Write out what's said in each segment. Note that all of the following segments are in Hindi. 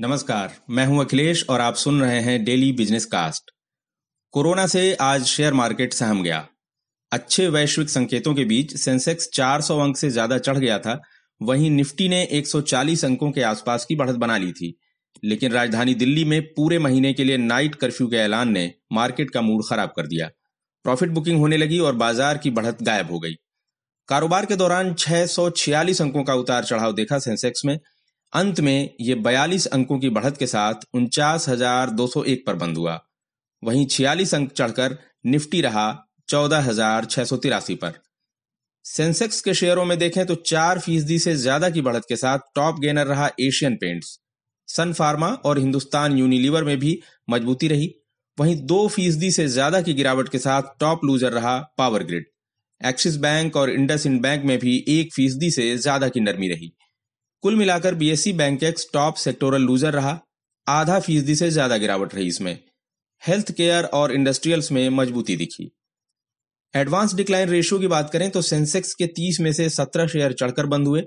नमस्कार, मैं हूँ अखिलेश और आप सुन रहे हैं डेली बिज़नेस कास्ट कोरोना से आज शेयर मार्केट सहम गया। अच्छे वैश्विक संकेतों के बीच सेंसेक्स 400 अंक से ज़्यादा चढ़ गया था। वहीं निफ्टी ने 140 अंकों के आसपास की बढ़त बना ली थी। लेकिन राजधानी दिल्ली में पूरे महीने के लिए नाइट कर्फ्यू के ऐलान ने मार्केट का मूड खराब कर दिया। प्रॉफिट बुकिंग होने लगी और बाज़ार की बढ़त गायब हो गई। कारोबार के दौरान छह सौ छियालीस अंकों का उतार चढ़ाव देखा सेंसेक्स में। अंत में ये 42 अंकों की बढ़त के साथ उनचास हज़ार दो सौ एक पर बंद हुआ। वहीं 46 अंक चढ़कर निफ्टी रहा चौदह हज़ार छह सौ तिरासी पर। सेंसेक्स के शेयरों में देखें तो चार फ़ीसदी से ज़्यादा की बढ़त के साथ टॉप गेनर रहा एशियन पेंट्स। सन फार्मा और हिंदुस्तान यूनिलीवर में भी मजबूती रही। वहीं दो फ़ीसदी से ज़्यादा की गिरावट के साथ टॉप लूजर रहा पावर ग्रिड। एक्सिस बैंक और इंडस इंड बैंक में भी एक फ़ीसदी से ज़्यादा की नरमी रही। कुल मिलाकर BSE Bankex top sectoral loser रहा। आधा फ़ीसदी से ज़्यादा गिरावट रही इसमें। हेल्थ केयर और इंडस्ट्रियल्स में मजबूती दिखी। एडवांस डिक्लाइन रेशियो की बात करें तो सेंसेक्स के 30 में से 17 शेयर चढ़कर बंद हुए।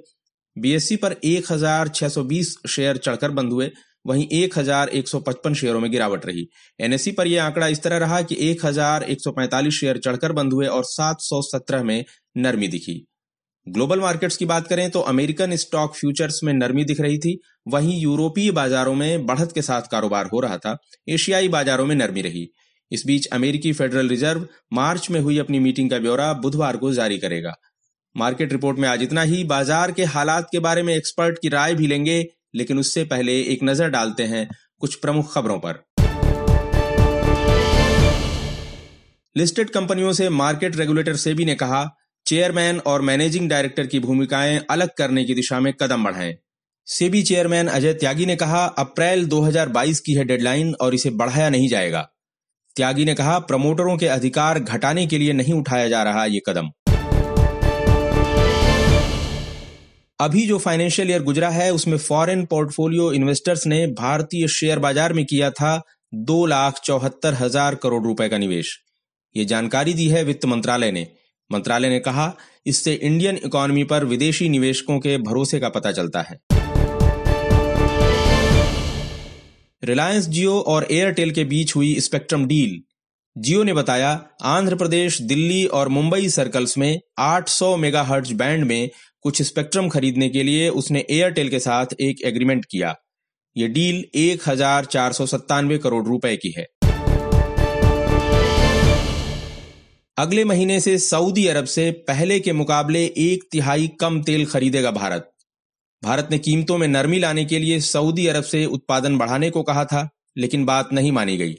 बीएससी पर 1620 शेयर चढ़कर बंद हुए। वहीं 1155 शेयरों में गिरावट रही। एनएससी पर यह आंकड़ा इस तरह रहा कि 1145 शेयर चढ़कर बंद हुए और 717 में नरमी दिखी। ग्लोबल मार्केट्स की बात करें तो अमेरिकन स्टॉक फ्यूचर्स में नरमी दिख रही थी। वहीं यूरोपीय बाजारों में बढ़त के साथ कारोबार हो रहा था। एशियाई बाजारों में नरमी रही। इस बीच अमेरिकी फेडरल रिज़र्व मार्च में हुई अपनी मीटिंग का ब्यौरा बुधवार को जारी करेगा। मार्केट रिपोर्ट में आज इतना ही। बाज़ार के हालात के बारे में एक्सपर्ट की राय भी लेंगे, लेकिन उससे पहले एक नज़र डालते हैं कुछ प्रमुख खबरों पर। लिस्टेड कंपनियों से मार्केट रेगुलेटर सेबी ने कहा चेयरमैन और मैनेजिंग डायरेक्टर की भूमिकाएँ अलग करने की दिशा में कदम बढ़ाएँ। सेबी चेयरमैन अजय त्यागी ने कहा, अप्रैल 2022 की है डेडलाइन और इसे बढ़ाया नहीं जाएगा। त्यागी ने कहा, प्रमोटरों के अधिकार घटाने के लिए नहीं उठाया जा रहा ये कदम। अभी जो फाइनेंशियल ईयर गुजरा है, उसमें फॉरेन पोर्टफोलियो इन्वेस्टर्स ने भारतीय शेयर बाज़ार में किया था दो लाख चौहत्तर हज़ार करोड़ रुपए का निवेश। ये जानकारी दी है वित्त मंत्रालय ने। मंत्रालय ने कहा, इससे इंडियन इकोनॉमी पर विदेशी निवेशकों के भरोसे का पता चलता है। रिलायंस जियो और एयरटेल के बीच हुई स्पेक्ट्रम डील। जियो ने बताया, आंध्र प्रदेश, दिल्ली और मुंबई सर्कल्स में 800 मेगाहर्ट्ज बैंड में कुछ स्पेक्ट्रम खरीदने के लिए उसने एयरटेल के साथ एक एग्रीमेंट किया। यह डील एक हज़ार चार सौ सत्तानवे करोड़ रुपए की है। अगले महीने से सऊदी अरब से पहले के मुकाबले एक तिहाई कम तेल खरीदेगा भारत। भारत ने कीमतों में नरमी लाने के लिए सऊदी अरब से उत्पादन बढ़ाने को कहा था, लेकिन बात नहीं मानी गई।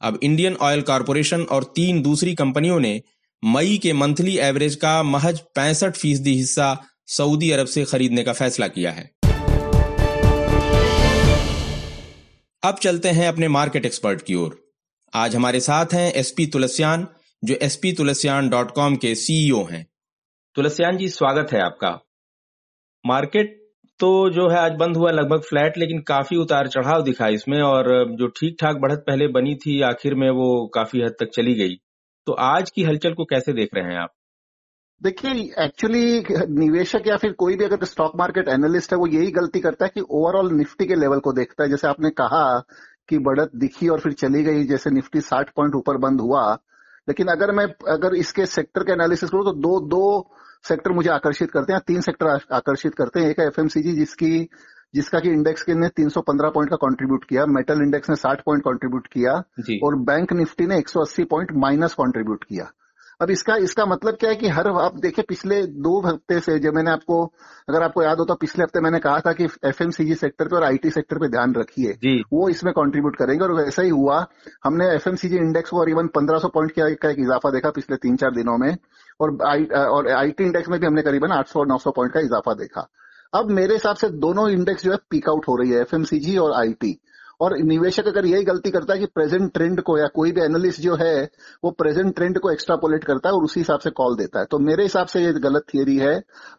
अब इंडियन ऑयल कॉरपोरेशन और तीन दूसरी कंपनियों ने मई के मंथली एवरेज का महज पैंसठ फ़ीसदी हिस्सा सऊदी अरब से खरीदने का फैसला किया है। अब चलते हैं अपने मार्केट एक्सपर्ट की ओर। आज हमारे साथ हैं एसपी तुलसियान जो एसपी तुलसियान डॉट कॉम के सीईओ हैं। तुलसियान जी स्वागत है आपका। मार्केट तो जो है आज बंद हुआ लगभग फ्लैट लेकिन काफ़ी उतार चढ़ाव दिखा इसमें और जो ठीक ठाक बढ़त पहले बनी थी आखिर में वो काफ़ी हद तक चली गई। तो आज की हलचल को कैसे देख रहे हैं आप? देखिए एक्चुअली निवेशक या फिर कोई भी अगर स्टॉक मार्केट एनालिस्ट है वो यही गलती करता है कि ओवरऑल निफ्टी के लेवल को देखता है। जैसे आपने कहा कि बढ़त दिखी और फिर चली गई जैसे निफ्टी 60 पॉइंट ऊपर बंद हुआ लेकिन अगर मैं अगर इसके सेक्टर के एनालिसिस करूँ तो दो दो सेक्टर मुझे आकर्षित करते हैं तीन सेक्टर आकर्षित करते हैं। एक है एफएमसीजी जिसकी जिसका कि इंडेक्स के ने 315 पॉइंट का कंट्रीब्यूट किया मेटल इंडेक्स ने 60 पॉइंट कंट्रीब्यूट किया और बैंक निफ्टी ने 180 पॉइंट माइनस कंट्रीब्यूट किया। अब इसका इसका मतलब क्या है कि हर आप देखिए पिछले दो हफ़्ते से जो मैंने आपको अगर आपको याद हो तो पिछले हफ़्ते मैंने कहा था कि एफएमसीजी सेक्टर पे और आईटी सेक्टर पे ध्यान रखिए। वो इसमें कंट्रीब्यूट करेंगे और वैसा ही हुआ। हमने एफएमसीजी इंडेक्स को और पंद्रह 1500 पॉइंट का एक इजाफा देखा पिछले तीन चार दिनों में और आई और आईटी इंडेक्स में भी हमने करीबन 800 और 900 पॉइंट का इजाफा देखा। अब मेरे हिसाब से दोनों इंडेक्स जो है पीक आउट हो रही है एफएमसीजी और आईटी और निवेशक अगर यही गलती करता है कि प्रेजेंट ट्रेंड को या कोई भी एनालिस्ट जो है वो प्रेजेंट ट्रेंड को एक्स्ट्रापोलेट करता है और उसी हिसाब से कॉल देता है। तो मेरे हिसाब से ये गलत थियरी है।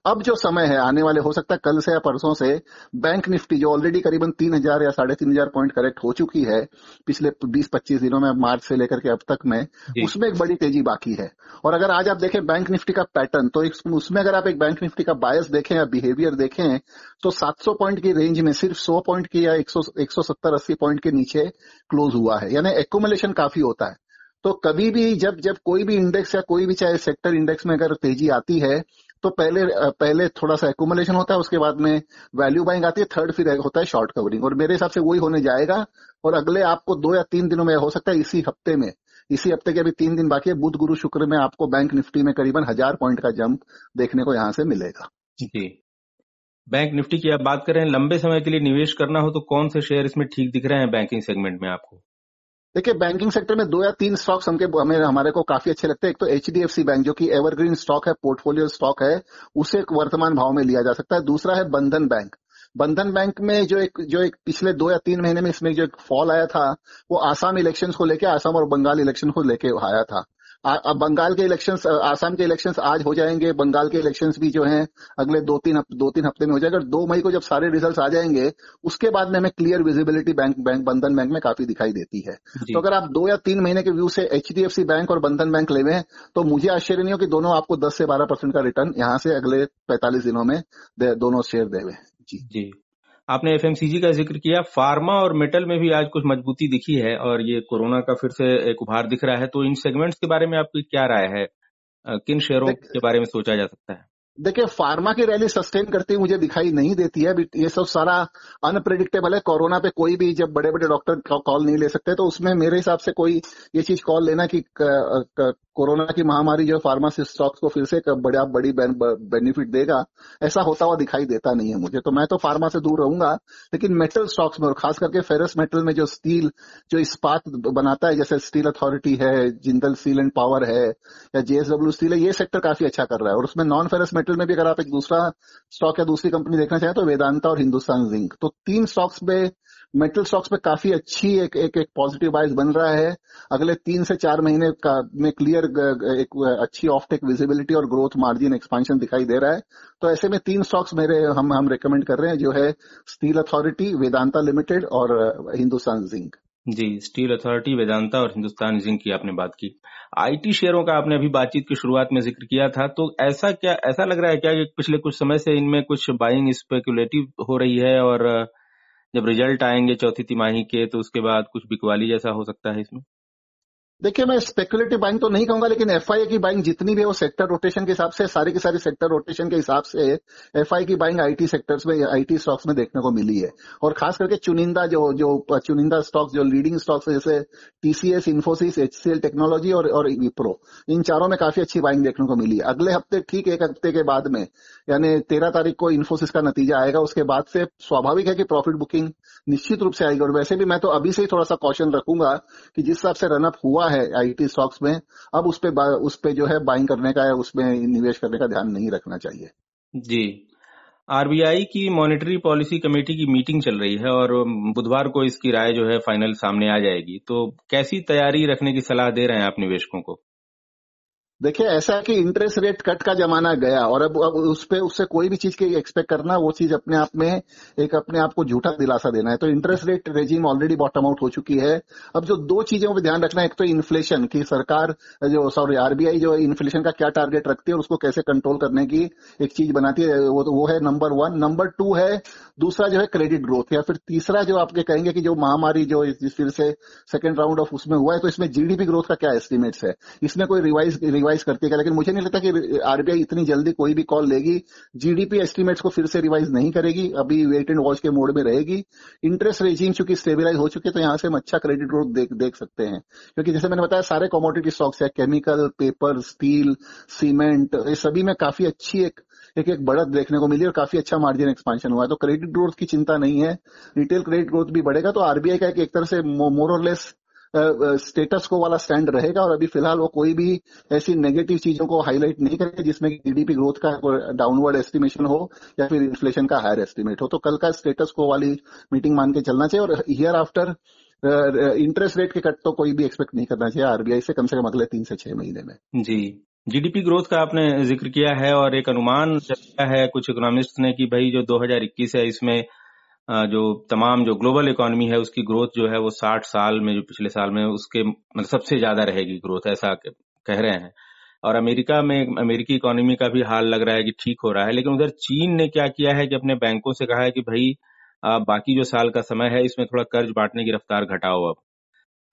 अब जो समय है आने वाले हो सकता है कल से या परसों से बैंक निफ्टी जो ऑलरेडी करीबन तीन हज़ार या साढ़े तीन हज़ार पॉइंट करेक्ट हो चुकी है पिछले बीस पच्चीस दिनों में मार्च से लेकर के अब तक में उसमें एक बड़ी तेज़ी बाकी है। और अगर आज आप देखें बैंक निफ्टी का पैटर्न तो उसमें अगर आप एक बैंक निफ्टी का बायस देखें या बिहेवियर देखें तो 700 पॉइंट की रेंज में सिर्फ़ 100 पॉइंट की या 100 170 80 पॉइंट के नीचे क्लोज हुआ है। यानी एकोमुलेशन काफ़ी होता है। तो कभी भी जब जब कोई भी इंडेक्स या कोई भी चाहे सेक्टर इंडेक्स में अगर तेज़ी आती है तो पहले पहले थोड़ा सा एकोमुलेशन होता है, उसके बाद में वैल्यू बाइंग आती है थर्ड फिर होता है शॉर्ट कवरिंग और मेरे हिसाब से वही होने जाएगा। और अगले आपको दो या तीन दिनों में हो सकता है इसी हफ़्ते में, इसी हफ़्ते के अभी तीन दिन बाकी है, बुध गुरु शुक्र में आपको बैंक निफ्टी में करीबन हज़ार पॉइंट का जंप देखने को यहाँ से मिलेगा। जी। बैंक निफ्टी की आप बात करें लंबे समय के लिए निवेश करना हो तो कौन से शेयर इसमें ठीक दिख रहे हैं बैंकिंग सेगमेंट में आपको? देखिए बैंकिंग सेक्टर में दो या तीन स्टॉक्स हमके, हमें, हमारे को काफ़ी अच्छे लगते हैं। एक तो एचडीएफसी बैंक जो कि एवरग्रीन स्टॉक है पोर्टफोलियो स्टॉक है, उसे वर्तमान भाव में लिया जा सकता है। दूसरा है बंधन बैंक बंधन बैंक में जो एक जो एक पिछले दो या तीन महीने में इसमें जो एक फॉल आया था, वो आसाम इलेक्शन को लेके, आसाम और बंगाल इलेक्शन को लेके आया था। अब बंगाल के इलेक्शंस आसाम के इलेक्शंस आज हो जाएँगे। बंगाल के इलेक्शंस भी जो हैं अगले दो तीन दो तीन हफ़्ते में हो जाएगा। दो मई को जब सारे रिजल्ट्स आ जाएँगे उसके बाद में हमें clear visibility bank bank Bandhan Bank में काफ़ी दिखाई देती है। तो अगर आप दो या तीन महीने के व्यू से एच बैंक और बंधन बैंक लेवे तो मुझे आश्चर्य नहीं हो कि दोनों आपको दस से बारह परसेंट का रिटर्न यहाँ से अगले पैंतालीस दिनों में दोनों शेयर देवे जी। जी। आपने एफएमसीजी का ज़िक्र किया फार्मा और मेटल में भी आज कुछ मजबूती दिखी है और ये कोरोना का फिर से एक उभार दिख रहा है। तो इन सेगमेंट्स के बारे में आपकी क्या राय है? किन शेयरों के बारे में सोचा जा सकता है? देखिए फार्मा की रैली सस्टेन करती मुझे दिखाई नहीं देती है ये सब सारा अनप्रिडिक्टेबल है। कोरोना पे कोई भी जब बड़े बड़े डॉक्टर कॉल नहीं ले सकते तो उसमें मेरे हिसाब से कोई ये चीज़ कॉल लेना कि कोरोना की महामारी जो फार्मासी स्टॉक्स को फिर से बड़ा, बड़ी बेनिफिट देगा। ऐसा होता हुआ दिखाई देता नहीं है मुझे। तो मैं तो फार्मा से दूर रहूँगा, लेकिन मेटल स्टॉक्स में और खास करके फेरस मेटल में जो स्टील जो इस्पात बनाता है, जैसे स्टील अथॉरिटी है, जिंदल स्टील एंड पावर है, या जेएसडब्ल्यू स्टील है, ये सेक्टर काफ़ी अच्छा कर रहा है। और उसमें नॉन फेरस मेटल में भी अगर आप एक दूसरा स्टॉक या दूसरी कंपनी देखना चाहें तो वेदांता और हिंदुस्तान जिंक तो तीन स्टॉक्स में मेटल स्टॉक्स में काफ़ी अच्छी एक एक, एक पॉजिटिव वाइज बन रहा है। अगले तीन से चार महीने का में क्लियर एक अच्छी ऑफ़ टेक विजिबिलिटी और ग्रोथ मार्जिन एक्सपांशन दिखाई दे रहा है। तो ऐसे में तीन स्टॉक्स मेरे हम हम रिकमेंड कर रहे हैं जो है स्टील अथॉरिटी वेदांता लिमिटेड और हिंदुस्तान जिंक जी, स्टील अथॉरिटी, वेदांता और हिंदुस्तान जिंक की आपने बात की। आईटी शेयरों का आपने अभी बातचीत की शुरुआत में ज़िक्र किया था तो ऐसा क्या, ऐसा लग रहा है क्या कि पिछले कुछ समय से इनमें कुछ बाइंग स्पेकुलेटिव हो रही है और जब रिज़ल्ट आएँगे चौथी तिमाही के तो उसके बाद कुछ बिकवाली जैसा हो सकता है इसमें? देखिए, मैं स्पेकुलेटिव बाइंग तो नहीं कहूँगा, लेकिन एफ़ की बाइंग जितनी भी है, वो सेक्टर रोटेशन के हिसाब से, सारे के सारे सेक्टर रोटेशन के हिसाब से एफ़ की बाइंग आईटी सेक्टर्स में आईटी स्टॉक्स में देखने को मिली है। और खास करके चुनिंदा जो जो, चुनिंदा स्टॉक्स जो लीडिंग स्टॉक्स जैसे टीसीएस इन्फोसिस एचसीएल टेक्नोलॉजी और और विप्रो इन चारों में काफ़ी अच्छी बाइंग देखने को मिली है। अगले हफ़्ते, ठीक एक हफ़्ते के बाद में, यानी तेरह तारीख को इन्फोसिस का नतीजा आएगा, उसके बाद से स्वाभाविक है कि प्रॉफिट बुकिंग निश्चित रूप से आएगी। और वैसे भी मैं तो अभी से ही थोड़ा सा कॉशन रखूँगा कि जिस हिसाब से रनअप हुआ है आईटी स्टॉक्स में, अब उस पे उस पे जो है बाइंग करने का या उसमें निवेश करने का ध्यान नहीं रखना चाहिए। जी। आरबीआई की मॉनेटरी पॉलिसी कमेटी की मीटिंग चल रही है और बुधवार को इसकी राय जो है फाइनल सामने आ जाएगी। तो कैसी तैयारी रखने की सलाह दे रहे हैं आप निवेशकों को? देखिए, ऐसा है कि इंटरेस्ट रेट कट का जमाना गया और अब अब उस पर उससे कोई भी चीज़ की एक्सपेक्ट करना, वो चीज़ अपने आप में एक अपने आप को झूठा दिलासा देना है। तो interest rate regime already bottom out हो चुकी है। अब जो दो चीज़ों पर ध्यान रखना है, एक तो इन्फ्लेशन की सरकार, जो सॉरी आरबीआई जो इन्फ्लेशन का क्या टारगेट रखती है और उसको कैसे कंट्रोल करने की एक चीज़ बनाती है, वो वो है नंबर वन नंबर टू है, दूसरा जो है क्रेडिट ग्रोथ या फिर तीसरा जो आपके कहेंगे कि जो महामारी जो फिर से सेकेंड राउंड ऑफ़ उसमें हुआ है तो इसमें जीडीपी ग्रोथ का क्या एस्टिमेट्स है? इसमें कोई रिवाइज रिवाइज करती है लेकिन मुझे नहीं लगता कि आरबीआई इतनी जल्दी कोई भी कॉल लेगी। जीडीपी एस्टीमेट्स को फिर से रिवाइज नहीं करेगी। अभी वेट एंड वॉच के मोड में रहेगी। इंटरेस्ट रेजिम चूँकि स्टेबिलाईज हो चुके तो यहाँ से हम अच्छा क्रेडिट ग्रोथ देख देख सकते हैं। क्योंकि जैसे मैंने बताया सारे कॉमोडिटी स्टॉक्स है केमिकल पेपर स्टील सीमेंट ये सभी में काफ़ी अच्छी एक एक एक बढ़त देखने को मिली और काफ़ी अच्छा मार्जिन एक्सपांशन हुआ है। तो क्रेडिट ग्रोथ की चिंता नहीं है। रिटेल क्रेडिट ग्रोथ भी बढ़ेगा तो आरबीआई का एक, एक तरह से मोर और लेस स्टेटस को वाला स्टैंड रहेगा और अभी फ़िलहाल वो कोई भी ऐसी नेगेटिव चीज़ों को हाईलाइट नहीं करेगा जिसमें जीडीपी ग्रोथ का डाउनवर्ड एस्टिमेशन हो या फिर इन्फ्लेशन का हायर एस्टिमेट हो। तो कल का स्टेटस को वाली मीटिंग मान के चलना चाहिए और हियर आफ्टर इंटरेस्ट रेट के कट तो कोई भी एक्सपेक्ट नहीं करना चाहिए। आरबीआई से कम से कम अगले तीन से छह महीने में। जी। जीडीपी ग्रोथ का आपने ज़िक्र किया है और एक अनुमान है कुछ इकोनॉमिस्ट ने कि भाई जो 2021 है, इसमें जो तमाम जो ग्लोबल इकोनॉमी है, उसकी ग्रोथ जो है वो 60 साल में, जो पिछले साल में, उसके मतलब सबसे ज़्यादा रहेगी ग्रोथ, ऐसा कह रहे हैं। और अमेरिका में, अमेरिकी इकोनॉमी का भी हाल लग रहा है कि ठीक हो रहा है, लेकिन उधर चीन ने क्या किया है कि अपने बैंकों से कहा है कि भाई बाकी जो साल का समय है, इसमें थोड़ा कर्ज बांटने की रफ्तार घटाओ अब।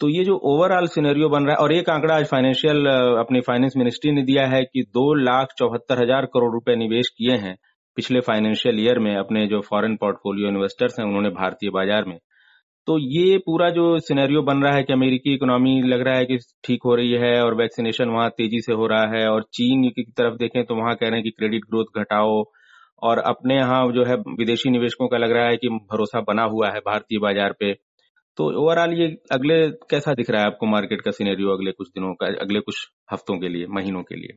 तो ये जो ओवरऑल सिनेरियो बन रहा है, और एक आंकड़ा आज फाइनेंशियल, अपनी फाइनेंस मिनिस्ट्री ने दिया है कि दो लाख चौहत्तर हज़ार करोड़ रुपए निवेश किए हैं। पिछले फाइनेंशियल ईयर में अपने जो फॉरेन पोर्टफोलियो इन्वेस्टर्स हैं, उन्होंने भारतीय बाज़ार में। तो ये पूरा जो सिनेरियो बन रहा है कि अमेरिकी इकोनॉमी लग रहा है कि ठीक हो रही है और वैक्सीनेशन वहाँ तेज़ी से हो रहा है और चीन की तरफ़ देखें तो वहाँ कह रहे हैं कि क्रेडिट ग्रोथ घटाओ और अपने यहाँ जो है विदेशी निवेशकों का लग रहा है कि भरोसा बना हुआ है भारतीय बाज़ार पे। तो ओवरऑल ये अगले कैसा दिख रहा है आपको मार्केट का सिनेरियो अगले कुछ दिनों का, अगले कुछ हफ्तों के लिए, महीनों के लिए?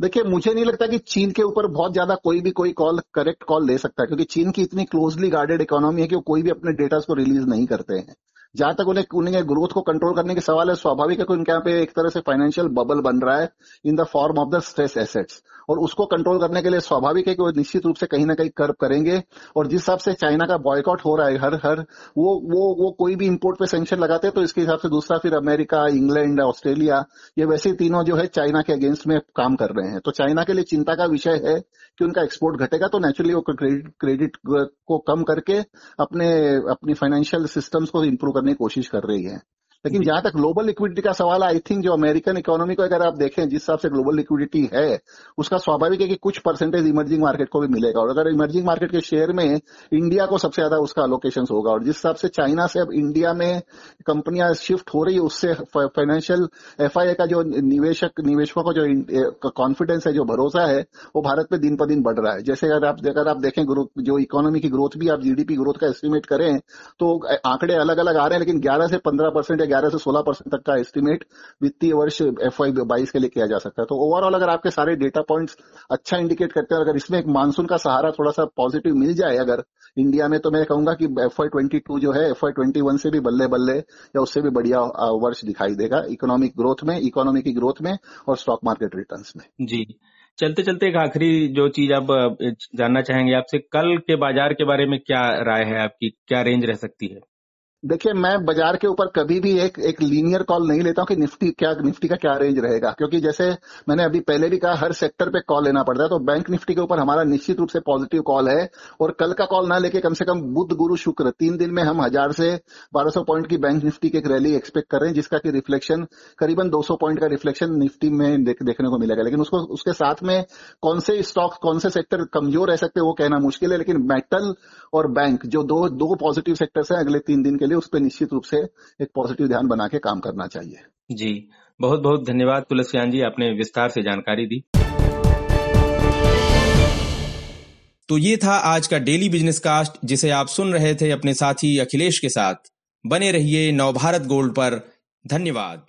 देखिए, मुझे नहीं लगता कि चीन के ऊपर बहुत ज़्यादा कोई भी कोई कॉल करेक्ट कॉल ले सकता है, क्योंकि चीन की इतनी क्लोजली गार्डेड इकोनॉमी है कि वो कोई भी अपने डेटा को रिलीज़ नहीं करते हैं। जहाँ तक उन्हें उन्हें ग्रोथ को कंट्रोल करने के सवाल है, स्वाभाविक है कि उनके यहाँ पे एक तरह से फाइनेंशियल बबल बन रहा है in the form of the stress assets और उसको कंट्रोल करने के लिए स्वाभाविक है कि वो निश्चित रूप से कहीं ना कहीं कर्व करेंगे और जिस हिसाब से चाइना का बॉयकॉट हो रहा है, हर हर, वो वो वो कोई भी इम्पोर्ट पे सेंक्शन लगाते हैं तो इसके हिसाब से दूसरा फिर अमेरिका इंग्लैंड ऑस्ट्रेलिया ये वैसे तीनों जो है चाइना के अगेंस्ट में काम कर रहे हैं। तो चाइना के लिए चिंता का विषय है कि उनका एक्सपोर्ट घटेगा तो नेचुरली वो क्रेडिट क्रेडिट को कम करके अपने, अपनी फाइनेंशियल सिस्टम्स को इम्प्रूव करने की कोशिश कर रही है। लेकिन जहाँ तक ग्लोबल लिक्विडिटी का सवाल आई थिंक जो अमेरिकन इकोनॉमी को अगर आप देखें, जिस हिसाब से ग्लोबल लिक्विडिटी है, उसका स्वाभाविक है कि कुछ परसेंटेज इमर्जिंग मार्केट को भी मिलेगा। और अगर इमर्जिंग मार्केट के शेयर में इंडिया को सबसे ज़्यादा उसका अलोकेशन होगा, और जिस हिसाब से चाइना से अब इंडिया में कंपनियाँ शिफ्ट हो रही है, उससे फाइनेंशियल एफआईआई का जो निवेशक, निवेशकों का जो कॉन्फिडेंस है, जो भरोसा है, वो भारत में दिन पर दिन बढ़ रहा है। जैसे अगर आप अगर आप देखें जो इकोनॉमी की ग्रोथ भी आप जीडीपी ग्रोथ का एस्टिमेट करें तो आंकड़े अलग अलग आ रहे हैं, लेकिन ग्यारह से पंद्रह परसेंट ग्यारह से सोलह परसेंट तक का एस्टिमेट वित्तीय वर्ष एफ़ बाईस के लिए किया जा सकता है। तो ओवरऑल अगर आपके सारे डेटा पॉइंट्स अच्छा इंडिकेट करते हैं, अगर इसमें एक मानसून का सहारा थोड़ा सा पॉजिटिव मिल जाए, अगर इंडिया में तो मैं कहूँगा कि एफ़ वाई ट्वेंटी टू जो है एफ़ वाई ट्वेंटी वन से भी बल्ले बल्ले या उससे भी बढ़िया वर्ष दिखाई देगा इकोनॉमिक ग्रोथ में इकोनॉमी की ग्रोथ में और स्टॉक मार्केट रिटर्न में। जी। चलते चलते एक आखिरी जो चीज़ आप जानना चाहेंगे आपसे, कल के बाज़ार के बारे में क्या राय है आपकी? क्या रेंज रह सकती है? देखिए मैं बाज़ार के ऊपर कभी भी एक एक लीनियर कॉल नहीं लेता हूँ कि निफ्टी क्या निफ्टी का क्या रेंज रहेगा। क्योंकि जैसे मैंने अभी पहले भी कहा हर सेक्टर पे कॉल लेना पड़ता है तो बैंक निफ्टी के ऊपर हमारा निश्चित रूप से पॉजिटिव कॉल है। और कल का कॉल ना लेके कम से कम बुद्ध गुरु शुक्र तीन दिन में हम हज़ार से बारह पॉइंट की बैंक निफ्टी की एक रैली एक्सपेक्ट कर रहे हैं जिसका की रिफ्लेक्शन करीबन दो सौ पॉइंट का रिफ्लेक्शन निफ्टी में देख, देखने को मिलेगा। लेकिन उसको उसके साथ में कौन से स्टॉक कौन से सेक्टर कमज़ोर रह सकते वो कहना मुश्किल है। लेकिन मेटल और बैंक जो दो दो पॉजिटिव सेक्टर्स हैं अगले तीन दिन के लिए उस पर निश्चित रूप से एक पॉजिटिव ध्यान बना के काम करना चाहिए। जी बहुत बहुत धन्यवाद तुलसियान जी आपने विस्तार से जानकारी दी। तो ये था आज का डेली बिज़नेस कास्ट जिसे आप सुन रहे थे अपने साथी अखिलेश के साथ। बने रहिए नवभारत गोल्ड पर। धन्यवाद।